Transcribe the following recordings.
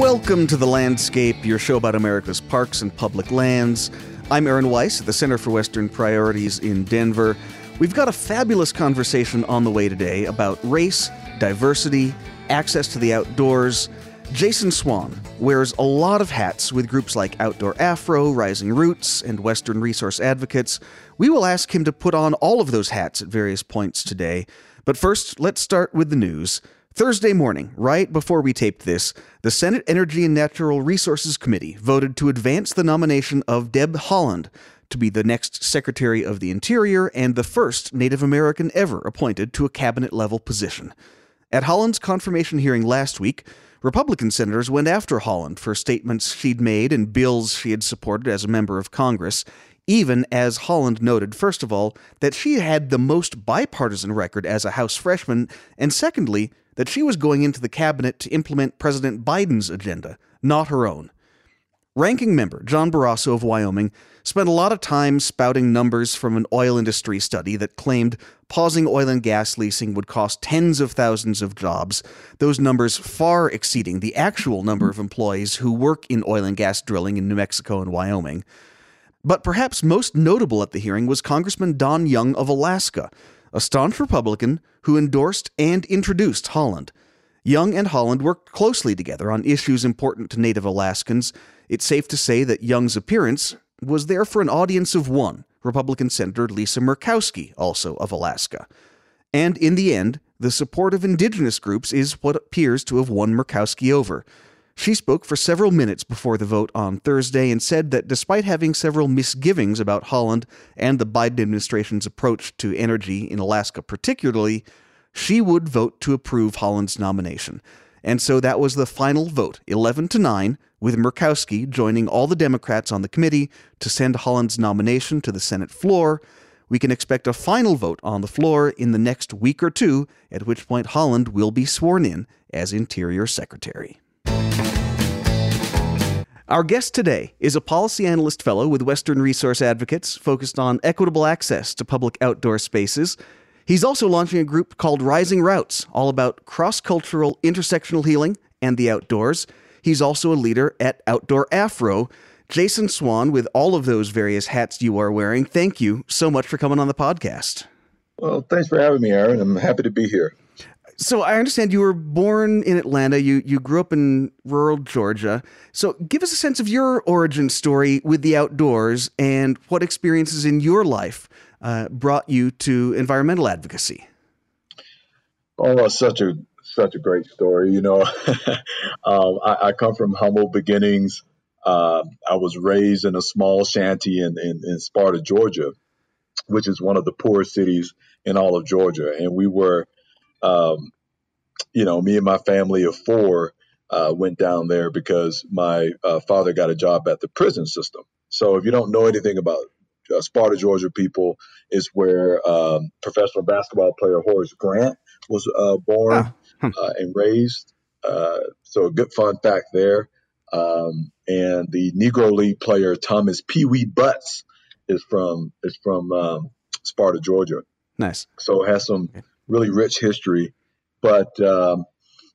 Welcome to The Landscape, your show about America's parks and public lands. I'm Aaron Weiss at the Center for Western Priorities in Denver. We've got a fabulous conversation on the way today about race, diversity, access to the outdoors. Jason Swann wears a lot of hats with groups like Outdoor Afro, Rising Routes, and Western Resource Advocates. We will ask him to put on all of those hats at various points today. But first, let's start with the news. Thursday morning, right before we taped this, the Senate Energy and Natural Resources Committee voted to advance the nomination of Deb Haaland to be the next Secretary of the Interior and the first Native American ever appointed to a cabinet level position. At Haaland's confirmation hearing last week, Republican senators went after Haaland for statements she'd made and bills she had supported as a member of Congress, even as Haaland noted, first of all, that she had the most bipartisan record as a House freshman, and secondly, that she was going into the cabinet to implement President Biden's agenda, not her own. Ranking member John Barrasso of Wyoming spent a lot of time spouting numbers from an oil industry study that claimed pausing oil and gas leasing would cost tens of thousands of jobs, those numbers far exceeding the actual number of employees who work in oil and gas drilling in New Mexico and Wyoming. But perhaps most notable at the hearing was Congressman Don Young of Alaska, a staunch Republican who endorsed and introduced Haaland. Young and Haaland worked closely together on issues important to Native Alaskans. It's safe to say that Young's appearance was there for an audience of one, Republican Senator Lisa Murkowski, also of Alaska. And in the end, the support of indigenous groups is what appears to have won Murkowski over. She spoke for several minutes before the vote on Thursday and said that despite having several misgivings about Haaland and the Biden administration's approach to energy in Alaska particularly, she would vote to approve Haaland's nomination. And so that was the final vote, 11 to 9, with Murkowski joining all the Democrats on the committee to send Haaland's nomination to the Senate floor. We can expect a final vote on the floor in the next week or two, at which point Haaland will be sworn in as Interior Secretary. Our guest today is a policy analyst fellow with Western Resource Advocates focused on equitable access to public outdoor spaces. He's also launching a group called Rising Routes, all about cross cultural intersectional healing and the outdoors. He's also a leader at Outdoor Afro. Jason Swann, with all of those various hats you are wearing, thank you so much for coming on the podcast. Well, thanks for having me, Aaron. I'm happy to be here. So I understand you were born in Atlanta. You you grew up in rural Georgia. So give us a sense of your origin story with the outdoors and what experiences in your life uh, brought you to environmental advocacy. Oh, such a such a great story. You know, um, I, I, come from humble beginnings. Uh, I was raised in a small shanty in, in, in Sparta, Georgia, which is one of the poorest cities in all of Georgia, and we were um, you know, me and my family of four uh, went down there because my uh, father got a job at the prison system. So if you don't know anything about uh, Sparta, Georgia, people is where um, professional basketball player Horace Grant was uh, born ah. uh, and raised. Uh, so a good fun fact there. Um, and the Negro League player Thomas Pee Wee Butts is from is from um, Sparta, Georgia. Nice. So it has some really rich history. But um,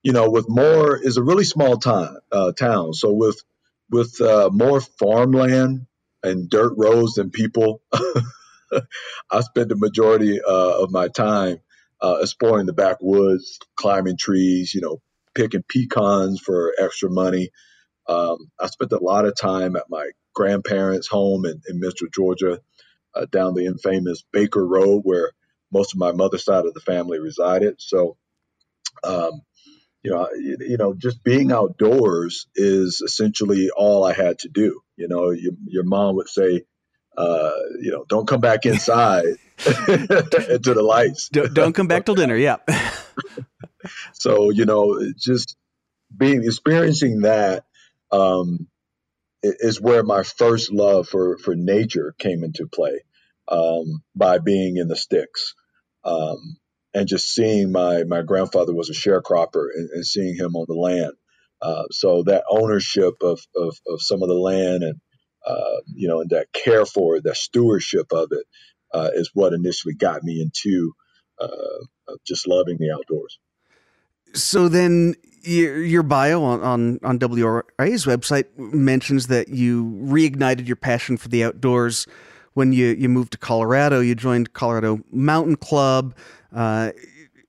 you know, with more is a really small town. Uh, town. So with with uh, more farmland and dirt roads than people, I spent the majority uh, of my time uh, exploring the backwoods, climbing trees. You know, picking pecans for extra money. Um, I spent a lot of time at my grandparents' home in, in Georgia, uh, down the infamous Baker Road, where most of my mother's side of the family resided. So, um, you know, you, you, know, just being outdoors is essentially all I had to do. You know, you, your mom would say, uh, you know, don't come back inside into the lights. Don't, don't come back till dinner. Yeah. so, you know, just being experiencing that um, is where my first love for for nature came into play um, by being in the sticks. Um, and just seeing my my grandfather was a sharecropper and, and seeing him on the land. Uh, so that ownership of, of, of some of the land and uh, you know and that care for it, that stewardship of it, uh, is what initially got me into uh, just loving the outdoors. So then your, your bio on, on, on WRIA's website mentions that you reignited your passion for the outdoors when you, you moved to Colorado. You joined Colorado Mountain Club. Uh,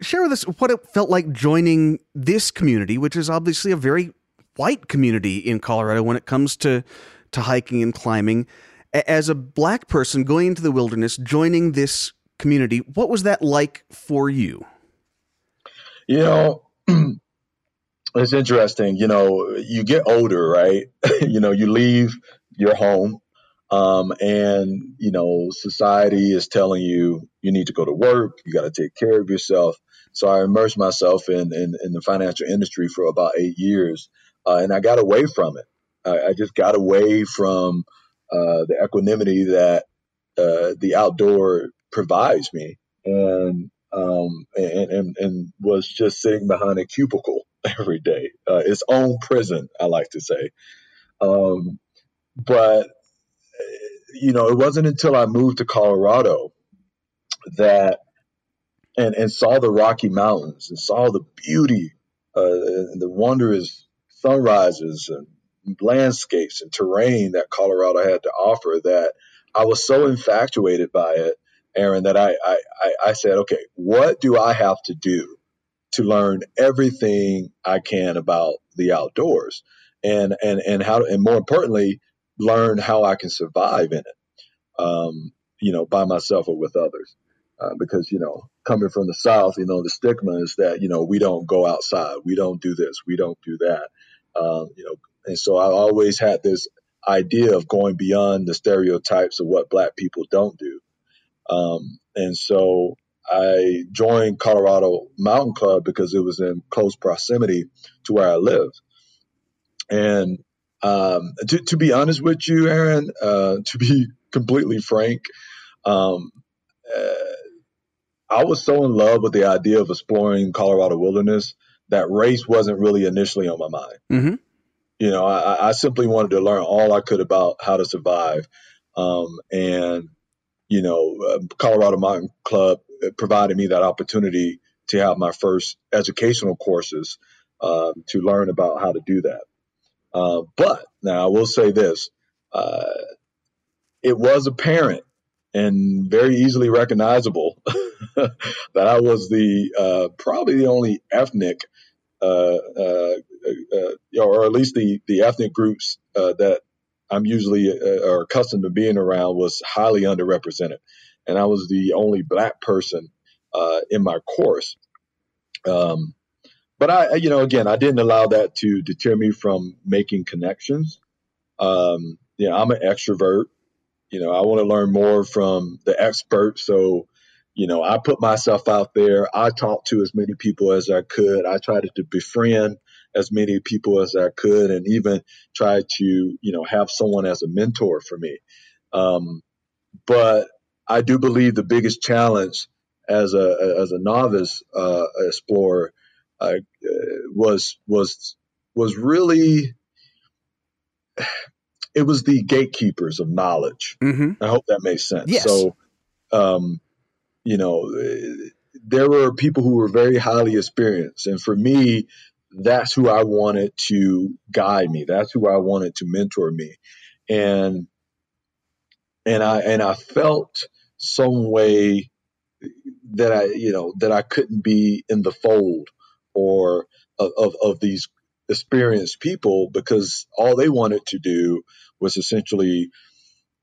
share with us what it felt like joining this community, which is obviously a very white community in Colorado when it comes to, to hiking and climbing. As a black person going into the wilderness, joining this community, what was that like for you? You know, it's interesting. You know, you get older, right? you know, you leave your home, um, and you know, society is telling you you need to go to work, you got to take care of yourself. So I immersed myself in, in, in the financial industry for about eight years, uh, and I got away from it. I, I just got away from uh, the equanimity that uh, the outdoor provides me, and um, and, and, and was just sitting behind a cubicle every day, uh, its own prison, I like to say. Um, but you know, it wasn't until I moved to Colorado that and and saw the Rocky Mountains and saw the beauty uh, and the wondrous sunrises and landscapes and terrain that Colorado had to offer that I was so infatuated by it, Aaron, that I, I, I said, okay, what do I have to do to learn everything I can about the outdoors? And, and, and how, and more importantly, learn how I can survive in it, um, you know, by myself or with others. Uh, because you know coming from the south you know the stigma is that you know we don't go outside we don't do this we don't do that um, you know. And so i always had this idea of going beyond the stereotypes of what black people don't do. Um, and so i joined colorado mountain club because it was in close proximity to where i live. And um, to, to, be honest with you aaron uh, to be completely frank um, uh, I was so in love with the idea of exploring Colorado wilderness that race wasn't really initially on my mind. Mm-hmm. You know, I, I, simply wanted to learn all I could about how to survive. Um, and, you know, uh, Colorado Mountain Club provided me that opportunity to have my first educational courses uh, to learn about how to do that. Uh, but now I will say this uh, it was apparent and very easily recognizable that I was the uh, probably the only ethnic, uh, uh, or at least the the ethnic groups that I'm usually or accustomed to being around was highly underrepresented, and I was the only black person in my course. Um, but I, you know, again, I didn't allow that to deter me from making connections. Um, you know, I'm an extrovert you know, I want to learn more from the experts. So, you know, I put myself out there. I talked to as many people as I could. I tried to befriend as many people as I could and even try to, you know, have someone as a mentor for me. Um, but I do believe the biggest challenge as a as a novice uh, explorer uh, was was was really it was the gatekeepers of knowledge. Mm-hmm. I hope that makes sense. Yes. So, um, you know, there were people who were very highly experienced, and for me, that's who I wanted to guide me. That's who I wanted to mentor me, and and I and I felt some way that I, you know, that I couldn't be in the fold or of, of, of these experienced people because all they wanted to do was essentially,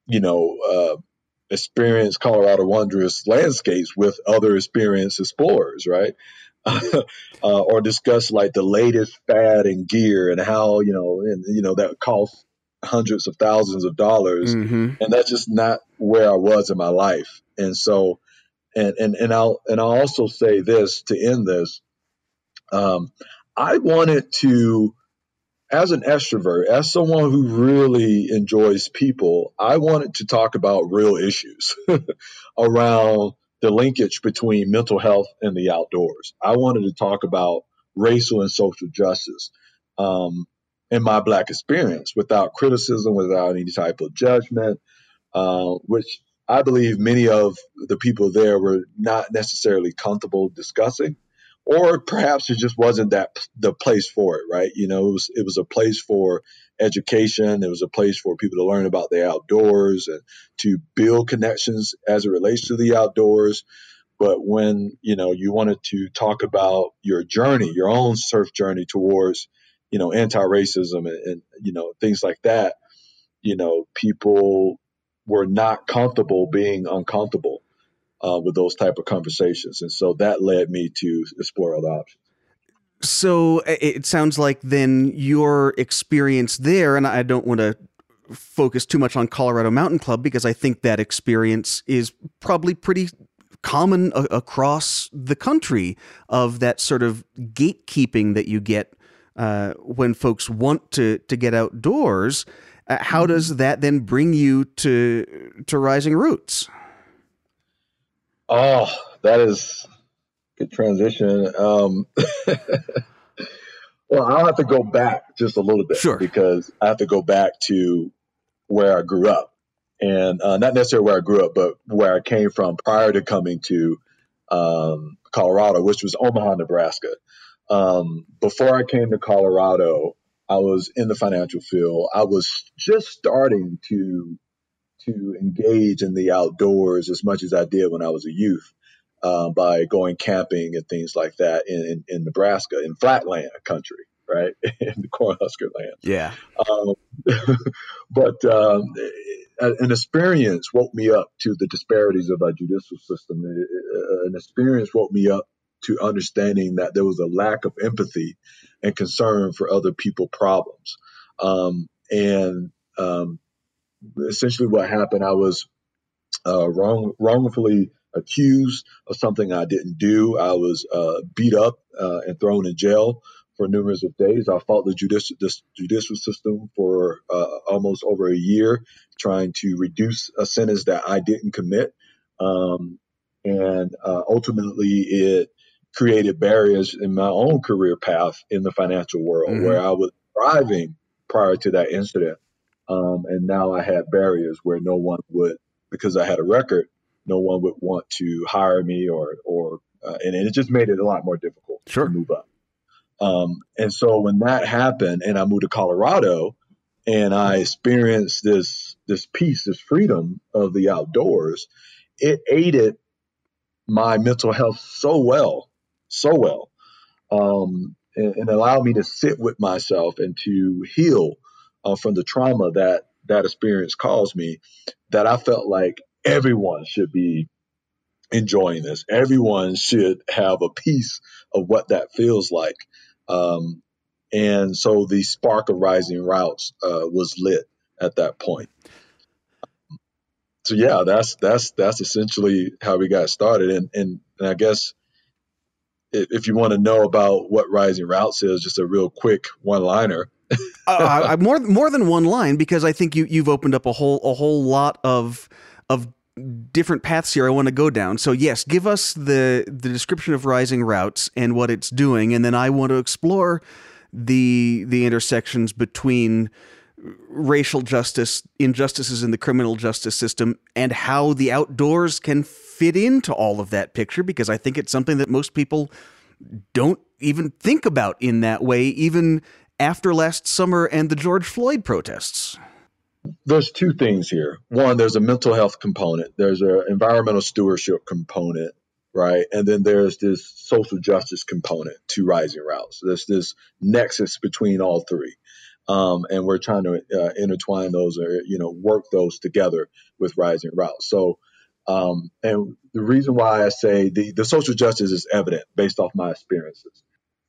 you know, uh, experience Colorado wondrous landscapes with other experienced explorers, right? uh, or discuss like the latest fad and gear and how you know and you know that costs hundreds of thousands of dollars, mm-hmm. and that's just not where I was in my life. And so, and and and I'll and I'll also say this to end this. Um, I wanted to as an extrovert, as someone who really enjoys people, I wanted to talk about real issues around the linkage between mental health and the outdoors. I wanted to talk about racial and social justice um, in my Black experience without criticism, without any type of judgment, uh, which I believe many of the people there were not necessarily comfortable discussing. Or perhaps it just wasn't that the place for it, right? You know, it was it was a place for education. It was a place for people to learn about the outdoors and to build connections as it relates to the outdoors. But when you know you wanted to talk about your journey, your own surf journey towards you know anti-racism and, and you know things like that, you know people were not comfortable being uncomfortable uh, with those type of conversations, and so that led me to explore other options. So it sounds like then your experience there, and I don't want to focus too much on Colorado Mountain Club because I think that experience is probably pretty common a- across the country of that sort of gatekeeping that you get uh, when folks want to to get outdoors. Uh, how mm-hmm. does that then bring you to to Rising Routes? Oh, that is good transition. Um, well, I'll have to go back just a little bit, sure, because I have to go back to where I grew up, and uh, not necessarily where I grew up, but where I came from prior to coming to um, Colorado, which was Omaha, Nebraska. Um, before I came to Colorado, I was in the financial field. I was just starting to to engage in the outdoors as much as I did when I was a youth uh, by going camping and things like that in, in, in Nebraska, in flatland country, right? in the Cornhusker land. Yeah. Um, but um, an experience woke me up to the disparities of our judicial system. An experience woke me up to understanding that there was a lack of empathy and concern for other people problems. Um, and um, essentially what happened, I was uh, wrong, wrongfully accused of something I didn't do. I was uh, beat up uh, and thrown in jail for numerous of days. I fought the judicial, the judicial system for uh, almost over a year, trying to reduce a sentence that I didn't commit. Um, and uh, ultimately, it created barriers in my own career path in the financial world mm-hmm. where I was thriving prior to that incident. Um, and now I had barriers where no one would, because I had a record, no one would want to hire me or, or, uh, and, and, it just made it a lot more difficult sure. to move up. Um, and so when that happened and I moved to Colorado and I experienced this, this peace, this freedom of the outdoors, it aided my mental health so well, so well. Um, and, and allowed me to sit with myself and to heal uh, from the trauma that that experience caused me that I felt like everyone should be enjoying this. Everyone should have a piece of what that feels like. Um, and so the spark of Rising Routes uh, was lit at that point. So yeah, that's that's that's essentially how we got started. And and, and I guess if you want to know about what Rising Routes is, just a real quick one liner uh, more more than one line because I think you you've opened up a whole a whole lot of of different paths here I want to go down. So yes, give us the the description of Rising Routes and what it's doing, and then I want to explore the the intersections between racial justice, injustices in the criminal justice system, and how the outdoors can fit into all of that picture. Because I think it's something that most people don't even think about in that way, even after last summer and the George Floyd protests? There's two things here. One, there's a mental health component, there's an environmental stewardship component, right? And then there's this social justice component to Rising Routes. There's this nexus between all three. Um, and we're trying to uh, intertwine those or you know work those together with Rising Routes. So, um, and the reason why I say the the social justice is evident based off my experiences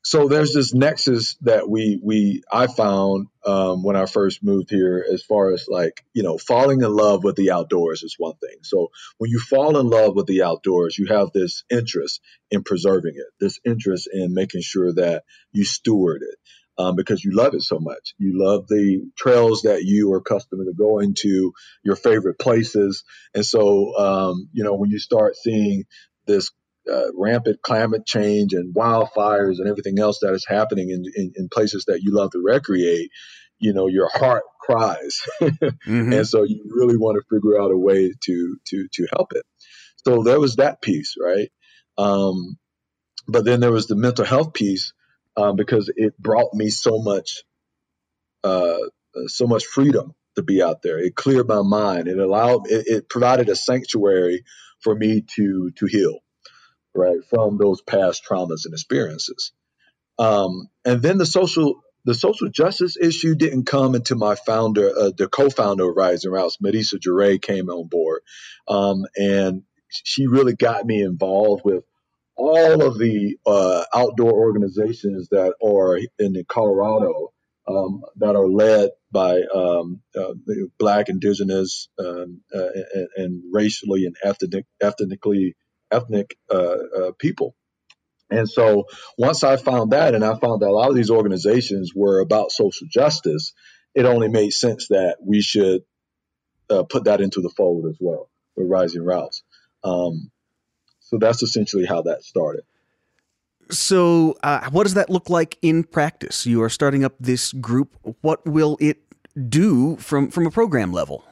so there's this nexus that we we I found um, when I first moved here, as far as like you know, falling in love with the outdoors is one thing. So when you fall in love with the outdoors, you have this interest in preserving it, this interest in making sure that you steward it. Um, because you love it so much. You love the trails that you are accustomed to going to, your favorite places. And so, um, you know, when you start seeing this uh, rampant climate change and wildfires and everything else that is happening in, in, in, places that you love to recreate, you know, your heart cries. mm-hmm. And so you really want to figure out a way to, to, to help it. So there was that piece, right? Um, but then there was the mental health piece um, because it brought me so much, uh, so much freedom to be out there. It cleared my mind. It allowed. It, it provided a sanctuary for me to to heal, right, from those past traumas and experiences. Um, and then the social the social justice issue didn't come until my founder, uh, the co-founder of Rising Routes, Marisa Jure, came on board, um, and she really got me involved with all of the uh, outdoor organizations that are in Colorado um, that are led by um, uh, Black, Indigenous, um, uh, and, and, racially and ethnic, ethnically ethnic uh, uh, people. And so once I found that, and I found that a lot of these organizations were about social justice, it only made sense that we should uh, put that into the fold as well with Rising Routes. Um, so that's essentially how that started. So, uh, what does that look like in practice? You are starting up this group. What will it do from from a program level?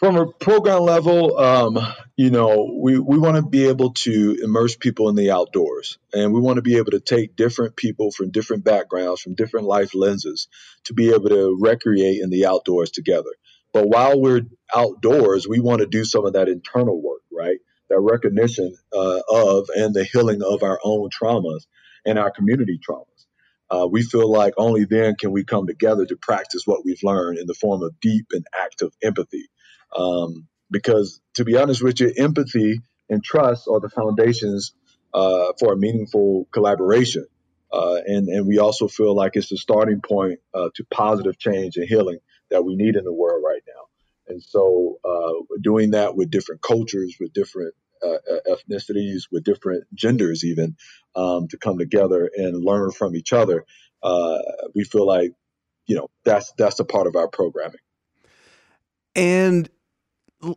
From a program level, um, you know, we, we want to be able to immerse people in the outdoors. And we want to be able to take different people from different backgrounds, from different life lenses, to be able to recreate in the outdoors together. But while we're outdoors, we want to do some of that internal work, right? That recognition uh, of and the healing of our own traumas and our community traumas. Uh, we feel like only then can we come together to practice what we've learned in the form of deep and active empathy. Um, because to be honest with you, empathy and trust are the foundations uh, for a meaningful collaboration. Uh, and, and we also feel like it's the starting point uh, to positive change and healing that we need in the world right now. And so, uh, doing that with different cultures, with different uh, ethnicities, with different genders, even um, to come together and learn from each other, uh, we feel like, you know, that's that's a part of our programming. And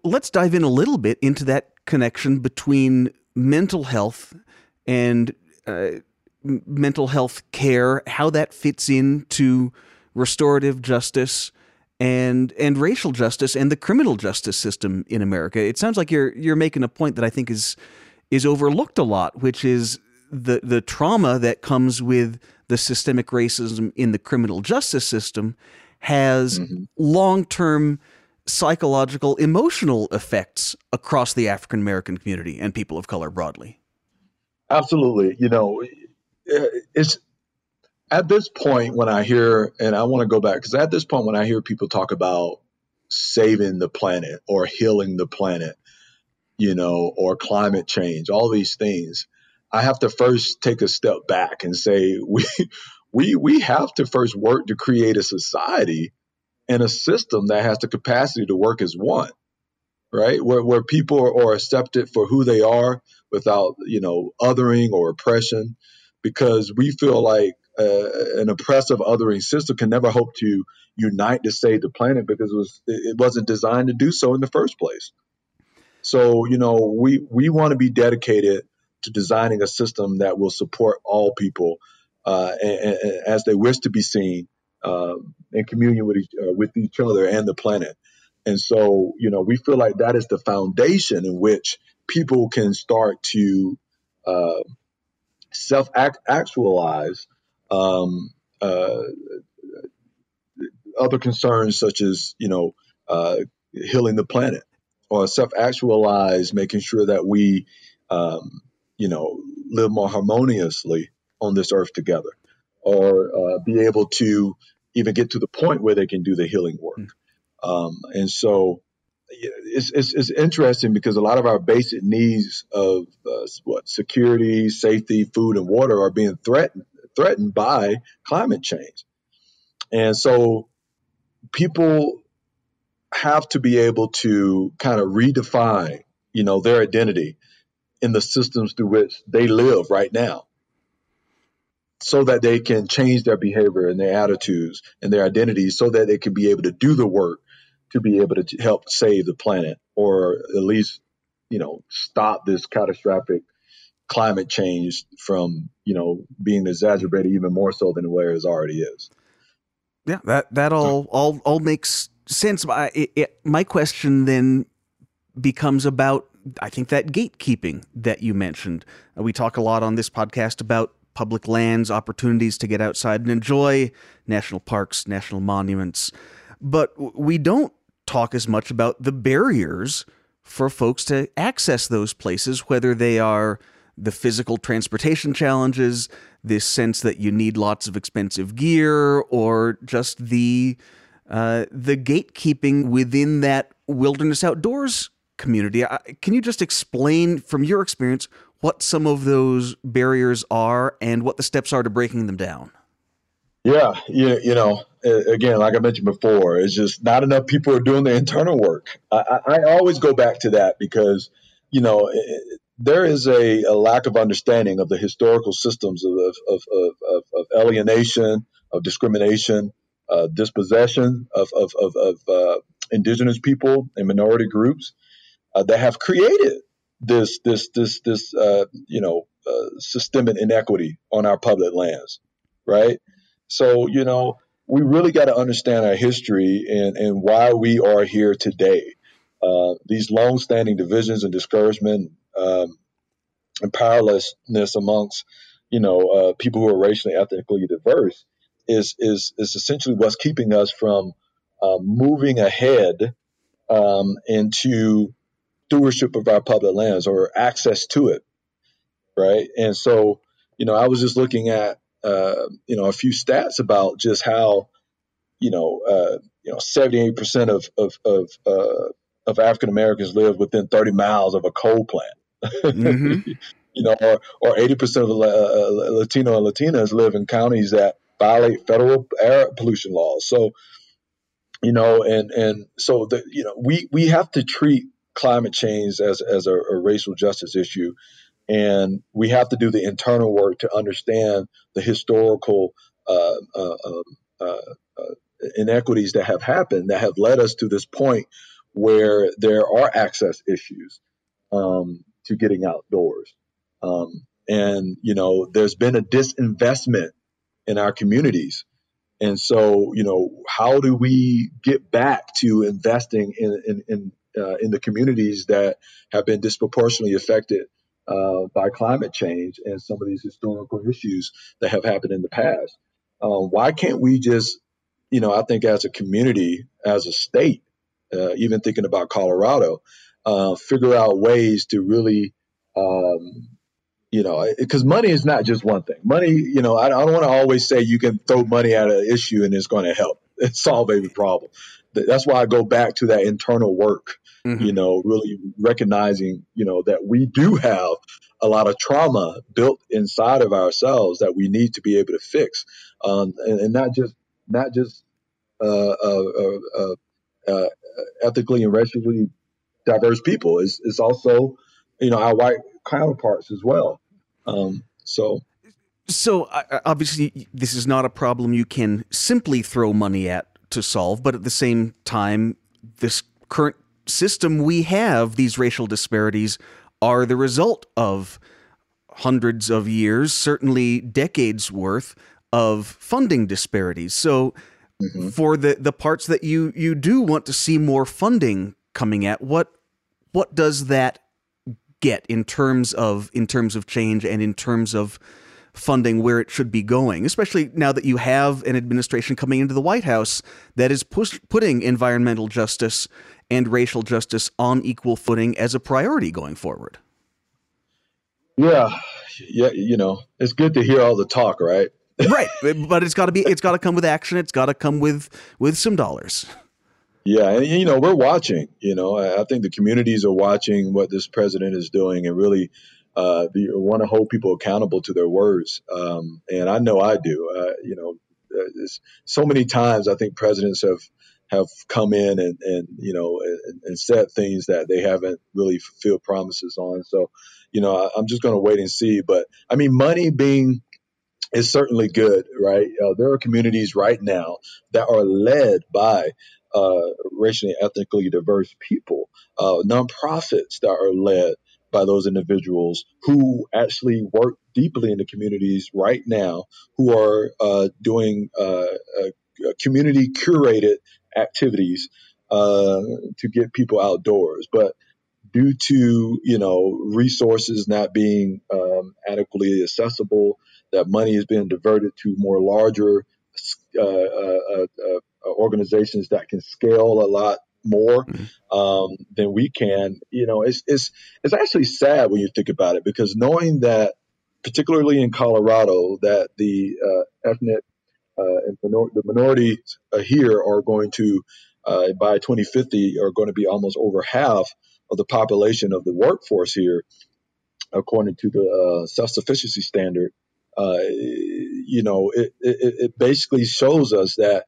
let's dive in a little bit into that connection between mental health and uh, mental health care, how that fits into restorative justice and and racial justice and the criminal justice system in America. It sounds like you're you're making a point that I think is is overlooked a lot, which is the the trauma that comes with the systemic racism in the criminal justice system has mm-hmm. long term psychological, emotional effects across the African American community and people of color broadly. Absolutely. You know, eh, it's at this point when I hear, and I want to go back, because at this point when I hear people talk about saving the planet or healing the planet, you know, or climate change, all these things, I have to first take a step back and say we we we have to first work to create a society in a system that has the capacity to work as one, right? Where, where people are, accepted for who they are without, you know, othering or oppression, because we feel like uh, an oppressive othering system can never hope to unite to save the planet because it was it wasn't designed to do so in the first place. So you know we we want to be dedicated to designing a system that will support all people uh, and, and, as they wish to be seen uh, in communion with each, uh, with each other and the planet. And so, you know, we feel like that is the foundation in which people can start to uh, self actualize um, uh, other concerns such as, you know, uh, healing the planet or self actualize making sure that we, um, you know, live more harmoniously on this earth together or uh, be able to even get to the point where they can do the healing work. Mm. Um, and so it's, it's, it's, interesting because a lot of our basic needs of uh, what security, safety, food, and water are being threatened threatened by climate change. And so people have to be able to kind of redefine, you know, their identity in the systems through which they live right now so that they can change their behavior and their attitudes and their identities so that they can be able to do the work to be able to help save the planet or at least you know stop this catastrophic climate change from you know being exacerbated even more so than where it already is yeah that that all all all makes sense it, it, my question then becomes about I think that gatekeeping that you mentioned. Uh, we talk a lot on this podcast about public lands, opportunities to get outside and enjoy national parks, national monuments. But we don't talk as much about the barriers for folks to access those places, whether they are the physical transportation challenges, this sense that you need lots of expensive gear, or just the uh, the gatekeeping within that wilderness outdoors community. Can you just explain from your experience what some of those barriers are and what the steps are to breaking them down? Yeah, you, you know, again, like I mentioned before, it's just not enough people are doing the internal work. I, I always go back to that because, you know, there is a, a, lack of understanding of the historical systems of, of, of, of alienation, of discrimination, uh, dispossession of, of, of uh, indigenous people and minority groups uh, that have created this this this this uh, you know uh, systemic inequity on our public lands, right? So you know we really got to understand our history and and why we are here today. Uh, these long-standing divisions and discouragement um, and powerlessness amongst you know uh, people who are racially ethnically diverse is is is essentially what's keeping us from uh, moving ahead um, into stewardship of our public lands or access to it, right? And so, you know, I was just looking at, uh, you know, a few stats about just how, you know, uh, you know, seventy eight percent of of of, uh, of African Americans live within thirty miles of a coal plant. Mm-hmm. you know, or or eighty percent of the uh, Latino and Latinas live in counties that violate federal air pollution laws. So, you know, and and so the you know we we have to treat climate change as, as a, a racial justice issue. And we have to do the internal work to understand the historical uh, uh, um, uh, uh, inequities that have happened that have led us to this point where there are access issues um, to getting outdoors. Um, and, you know, there's been a disinvestment in our communities. And so, you know, how do we get back to investing in, in, in uh, in the communities that have been disproportionately affected uh, by climate change and some of these historical issues that have happened in the past. Um, why can't we just, you know, I think as a community, as a state, uh, even thinking about Colorado, uh, figure out ways to really, um, you know, because money is not just one thing. Money, you know, I, I don't want to always say you can throw money at an issue and it's going to help solve every problem. That's why I go back to that internal work mm-hmm. you know, really recognizing, you know, that we do have a lot of trauma built inside of ourselves that we need to be able to fix, um, and, and, not just not just uh, uh, uh, uh, uh ethically and racially diverse people. It's, it's also, you know, our white counterparts as well. Um, so. So obviously, this is not a problem you can simply throw money at to solve, but at the same time, this current system we have, these racial disparities are the result of hundreds of years, certainly decades worth of funding disparities. So mm-hmm. for the the parts that you you do want to see more funding coming at, what what does that get in terms of in terms of change and in terms of funding where it should be going, especially now that you have an administration coming into the White House that is push, putting environmental justice and racial justice on equal footing as a priority going forward. Yeah, yeah, you know, it's good to hear all the talk, right? right, but it's got to be it's got to come with action. It's got to come with with some dollars. Yeah, and you know, we're watching. You know, I think the communities are watching what this president is doing, and really uh, you want to hold people accountable to their words. Um, and I know I do. Uh, you know, so many times I think presidents have have come in and, and you know and, and said things that they haven't really fulfilled promises on. So, you know, I, am just going to wait and see. But I mean, money being is certainly good, right? Uh, there are communities right now that are led by uh, racially ethnically diverse people, uh, nonprofits that are led by those individuals who actually work deeply in the communities right now, who are uh, doing uh, community curated activities uh, to get people outdoors. But due to you know resources not being um, adequately accessible, that money is being diverted to more larger uh, uh, uh, uh, organizations that can scale a lot more mm-hmm. um, than we can. You know, it's it's it's actually sad when you think about it because knowing that, particularly in Colorado, that the uh, ethnic uh, and minor- the minorities here are going to by 2050 are going to be almost over half of the population of the workforce here, according to the uh, self sufficiency standard, uh, you know, it, it, it, basically shows us that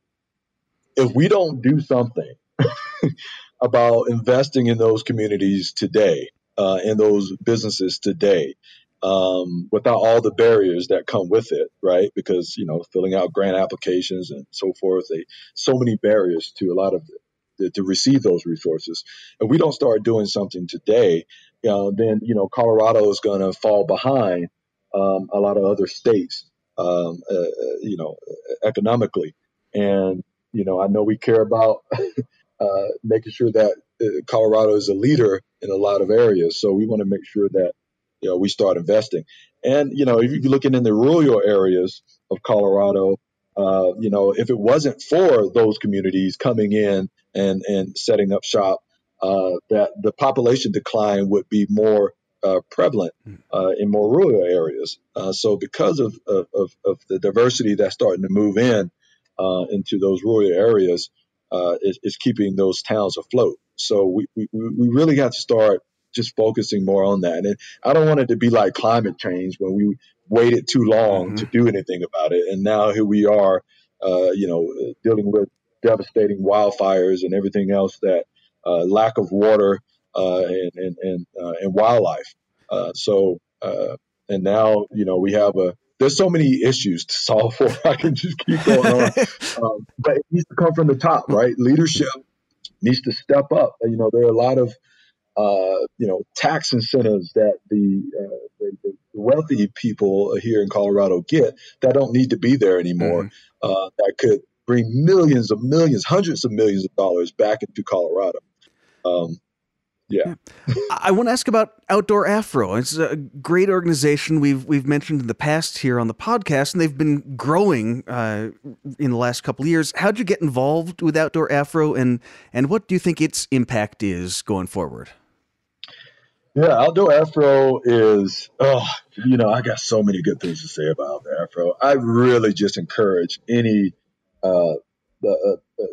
if we don't do something about investing in those communities today, uh, in those businesses today, um, without all the barriers that come with it, right? Because you know, filling out grant applications and so forth, they so many barriers to a lot of to, to receive those resources. If we don't start doing something today, you know, then you know Colorado is going to fall behind um, a lot of other states, um, uh, uh, you know, economically. And you know, I know we care about uh, making sure that uh, Colorado is a leader in a lot of areas. So we want to make sure that you know we start investing. And you know, if you're looking in the rural areas of Colorado, uh, you know, if it wasn't for those communities coming in and and setting up shop, uh, that the population decline would be more uh, prevalent hmm. uh, in more rural areas. Uh, so because of, of, of, the diversity that's starting to move in uh, into those rural areas, is, is, keeping those towns afloat. So we, we, we really have to start just focusing more on that. And I don't want it to be like climate change when we waited too long mm-hmm. to do anything about it. And now here we are, uh, you know, dealing with devastating wildfires and everything else that uh, lack of water uh, and and and, uh, and wildlife. Uh, so and now you know we have a there's so many issues to solve for. I can just keep going on, um, but it needs to come from the top, right? Leadership needs to step up. You know, there are a lot of uh, you know tax incentives that the, uh, the, the, wealthy people here in Colorado get that don't need to be there anymore. Mm-hmm. Uh, that could bring millions of millions, hundreds of millions of dollars back into Colorado. Um, yeah. I want to ask about Outdoor Afro. It's a great organization we've we've mentioned in the past here on the podcast, and they've been growing uh, in the last couple of years. How'd you get involved with Outdoor Afro, and and what do you think its impact is going forward? Yeah, Outdoor Afro is, oh, you know, I got so many good things to say about Outdoor Afro. I really just encourage any uh, uh, uh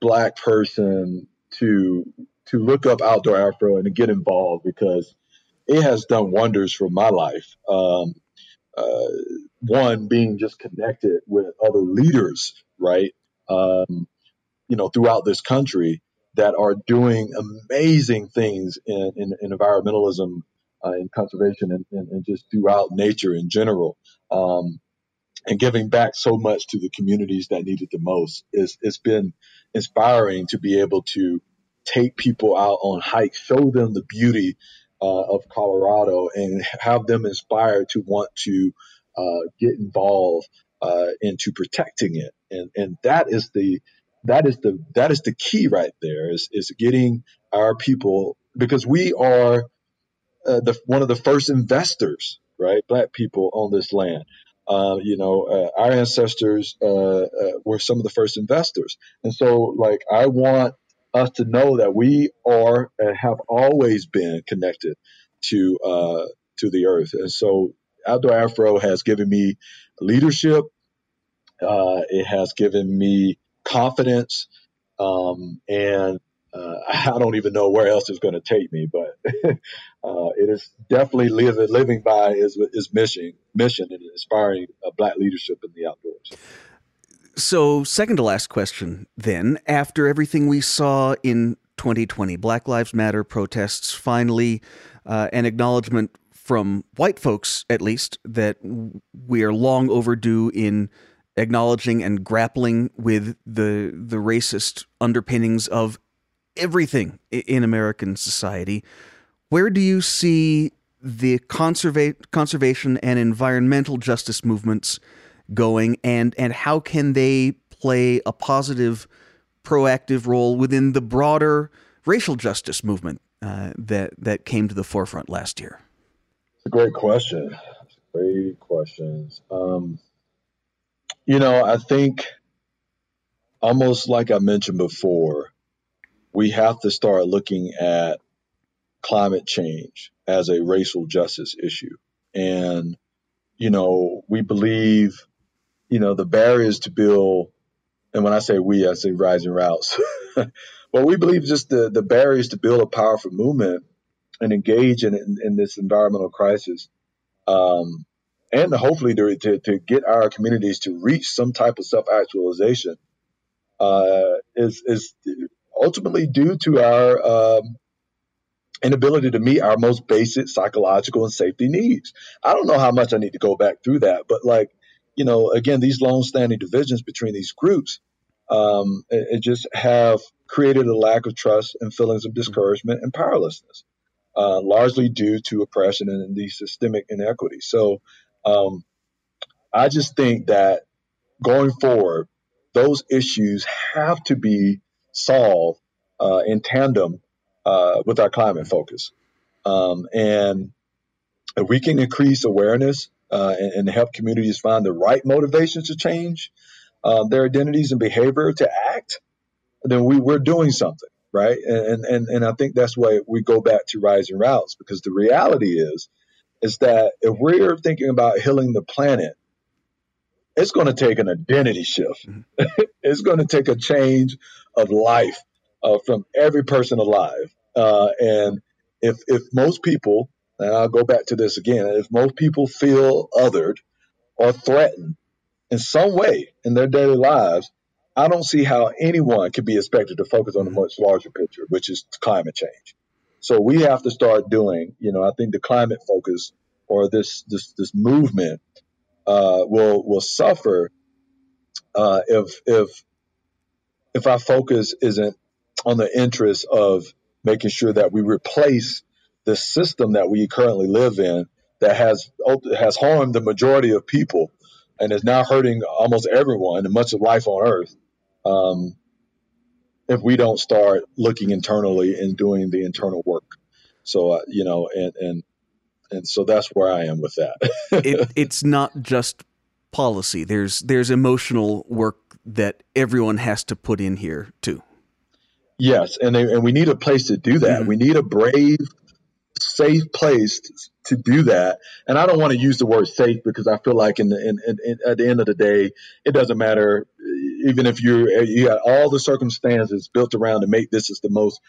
black person to to look up Outdoor Afro and to get involved because it has done wonders for my life. Um, uh, one being just connected with other leaders, right? Um, you know, throughout this country that are doing amazing things in, in, in environmentalism, uh, in conservation, and, and, just throughout nature in general. Um, and giving back so much to the communities that need it the most. It's, it's been inspiring to be able to take people out on hikes, show them the beauty uh, of Colorado, and have them inspired to want to uh, get involved uh, into protecting it. And and that is the that is the that is the key right there is is getting our people because we are uh, the one of the first investors, right? Black people on this land. Uh, you know, uh, our ancestors uh, uh, were some of the first investors, and so like I want us to know that we are and have always been connected to uh, to the earth. And so Outdoor Afro has given me leadership. Uh, it has given me confidence, um, and uh, I don't even know where else it's going to take me. But uh, it is definitely living living by his, his mission mission and inspiring black leadership in the outdoors. So, second to last question then. After everything we saw in 2020, Black Lives Matter protests, finally, uh, an acknowledgement from white folks, at least, that we are long overdue in acknowledging and grappling with the the racist underpinnings of everything in American society. Where do you see the conserva- conservation and environmental justice movements going and and how can they play a positive proactive role within the broader racial justice movement uh, that that came to the forefront last year? It's a great question. Great questions. Um, you know, I think almost like I mentioned before, we have to start looking at climate change as a racial justice issue. And, you know, we believe, you know, the barriers to build, and when I say we, I say rising routes. but we believe just the, the barriers to build a powerful movement and engage in, in, in this environmental crisis um, and hopefully to, to, to, get our communities to reach some type of self-actualization uh, is, is ultimately due to our um, inability to meet our most basic psychological and safety needs. I don't know how much I need to go back through that, but like, you know, again, these long-standing divisions between these groups, um, it, it, just have created a lack of trust and feelings of discouragement and powerlessness, uh, largely due to oppression and these systemic inequities. So, um, I just think that going forward, those issues have to be solved uh, in tandem uh, with our climate focus. Um, and if we can increase awareness uh, and, and, help communities find the right motivations to change um, their identities and behavior to act, then we, we're doing something, right? And, and, and I think that's why we go back to rising routes because the reality is, is that if we're thinking about healing the planet, it's going to take an identity shift. Mm-hmm. it's going to take a change of life uh, from every person alive. Uh, and if if most people, and I'll go back to this again, if most people feel othered or threatened in some way in their daily lives, I don't see how anyone can be expected to focus on the much larger picture, which is climate change. So we have to start doing, you know, I think the climate focus or this this this movement uh, will will suffer uh, if if if our focus isn't on the interest of making sure that we replace the system that we currently live in that has has harmed the majority of people and is now hurting almost everyone and much of life on earth um, if we don't start looking internally and doing the internal work so uh, you know and and and so that's where i am with that it, it's not just policy there's there's emotional work that everyone has to put in here too Yes, and they, and we need a place to do that. Mm-hmm. We need a brave, safe place to, to, do that. And I don't want to use the word safe because I feel like in the in, in, in, at the end of the day, it doesn't matter. Even if you're you got all the circumstances built around to make this is the most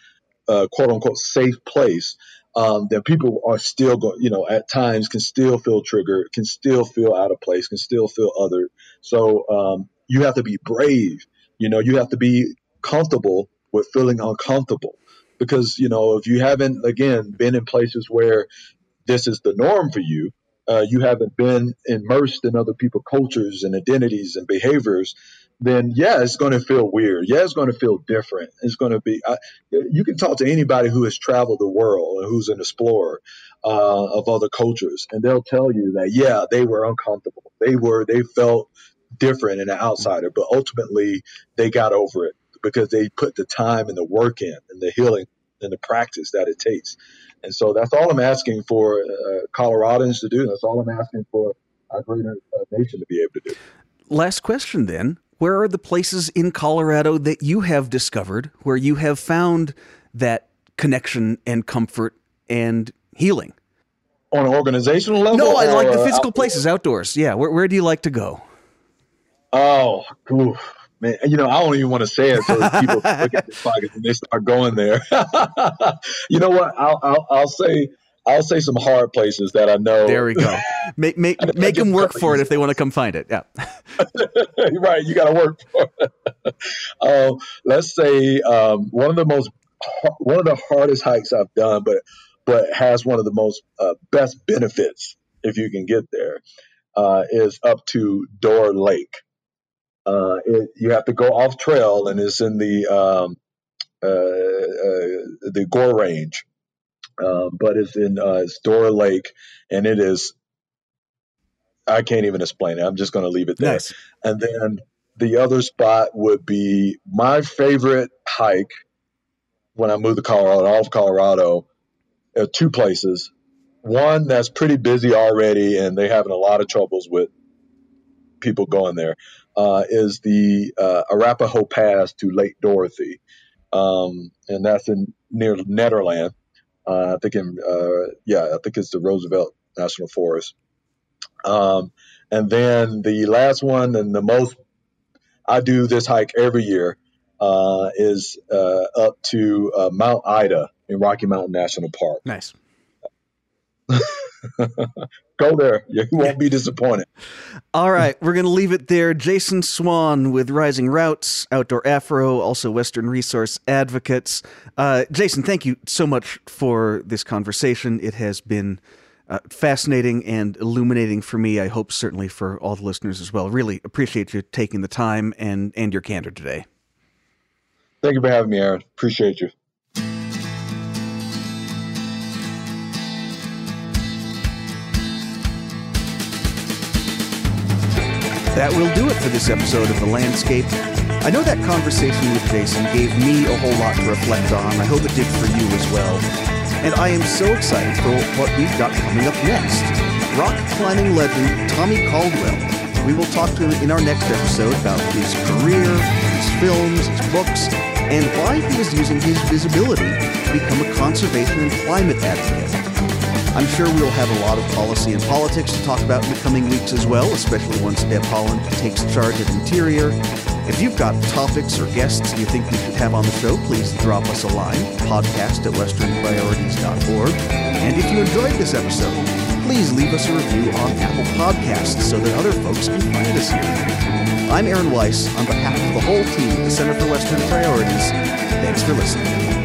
uh, quote unquote safe place. Um, that people are still going, you know, at times can still feel triggered, can still feel out of place, can still feel other. So um, you have to be brave. You know, you have to be comfortable with feeling uncomfortable because you know if you haven't again been in places where this is the norm for you uh, you haven't been immersed in other people's cultures and identities and behaviors then yeah it's going to feel weird. Yeah it's going to feel different. It's going to be I, you can talk to anybody who has traveled the world and who's an explorer uh, of other cultures and they'll tell you that yeah they were uncomfortable. They were they felt different and an outsider but ultimately they got over it because they put the time and the work in and the healing and the practice that it takes. And so that's all I'm asking for uh, Coloradans to do. That's all I'm asking for our greater uh, nation to be able to do. Last question then. Where are the places in Colorado that you have discovered where you have found that connection and comfort and healing? On an organizational level? No, I like the physical outdoors? places outdoors. Yeah. Where, where do you like to go? Oh, oof man, you know, I don't even want to say it so people look at this podcast and they start going there. you know what? I'll, I'll, I'll say I'll say some hard places that I know. There we go. Make make make them work for it if they want to come find it. Yeah. right. You got to work for it. Uh, let's say um, one of the most one of the hardest hikes I've done, but but has one of the most uh, best benefits if you can get there, uh, is up to Gore Lake. Uh, it, you have to go off trail, and it's in the um, uh, uh, the Gore Range, um, but it's in uh, Gore Lake, and it is. I can't even explain it. I'm just going to leave it there. Nice. And then the other spot would be my favorite hike when I moved to Colorado, all of Colorado, uh, two places. One that's pretty busy already, and they're having a lot of troubles with people going there. Uh, is the uh, Arapahoe Pass to Lake Dorothy, um, and that's in near Nederland. Uh, I think in uh, yeah, I think it's the Roosevelt National Forest. Um, and then the last one and the most I do this hike every year uh, is uh, up to uh, Mount Ida in Rocky Mountain National Park. Nice. Go there. You won't be disappointed. All right. We're going to leave it there. Jason Swann with Rising Routes, Outdoor Afro, also Western Resource Advocates. Uh, Jason, thank you so much for this conversation. It has been uh, fascinating and illuminating for me. I hope certainly for all the listeners as well. Really appreciate you taking the time and, and your candor today. Thank you for having me, Aaron. Appreciate you. That will do it for this episode of The Landscape. I know that conversation with Jason gave me a whole lot to reflect on. I hope it did for you as well. And I am so excited for what we've got coming up next. Rock climbing legend Tommy Caldwell. We will talk to him in our next episode about his career, his films, his books, and why he is using his visibility to become a conservation and climate advocate. I'm sure we'll have a lot of policy and politics to talk about in the coming weeks as well, especially once Deb Haaland takes charge of Interior. If you've got topics or guests you think we should have on the show, please drop us a line, podcast at westernpriorities.org. And if you enjoyed this episode, please leave us a review on Apple Podcasts so that other folks can find us here. I'm Aaron Weiss on behalf of the whole team at the Center for Western Priorities. Thanks for listening.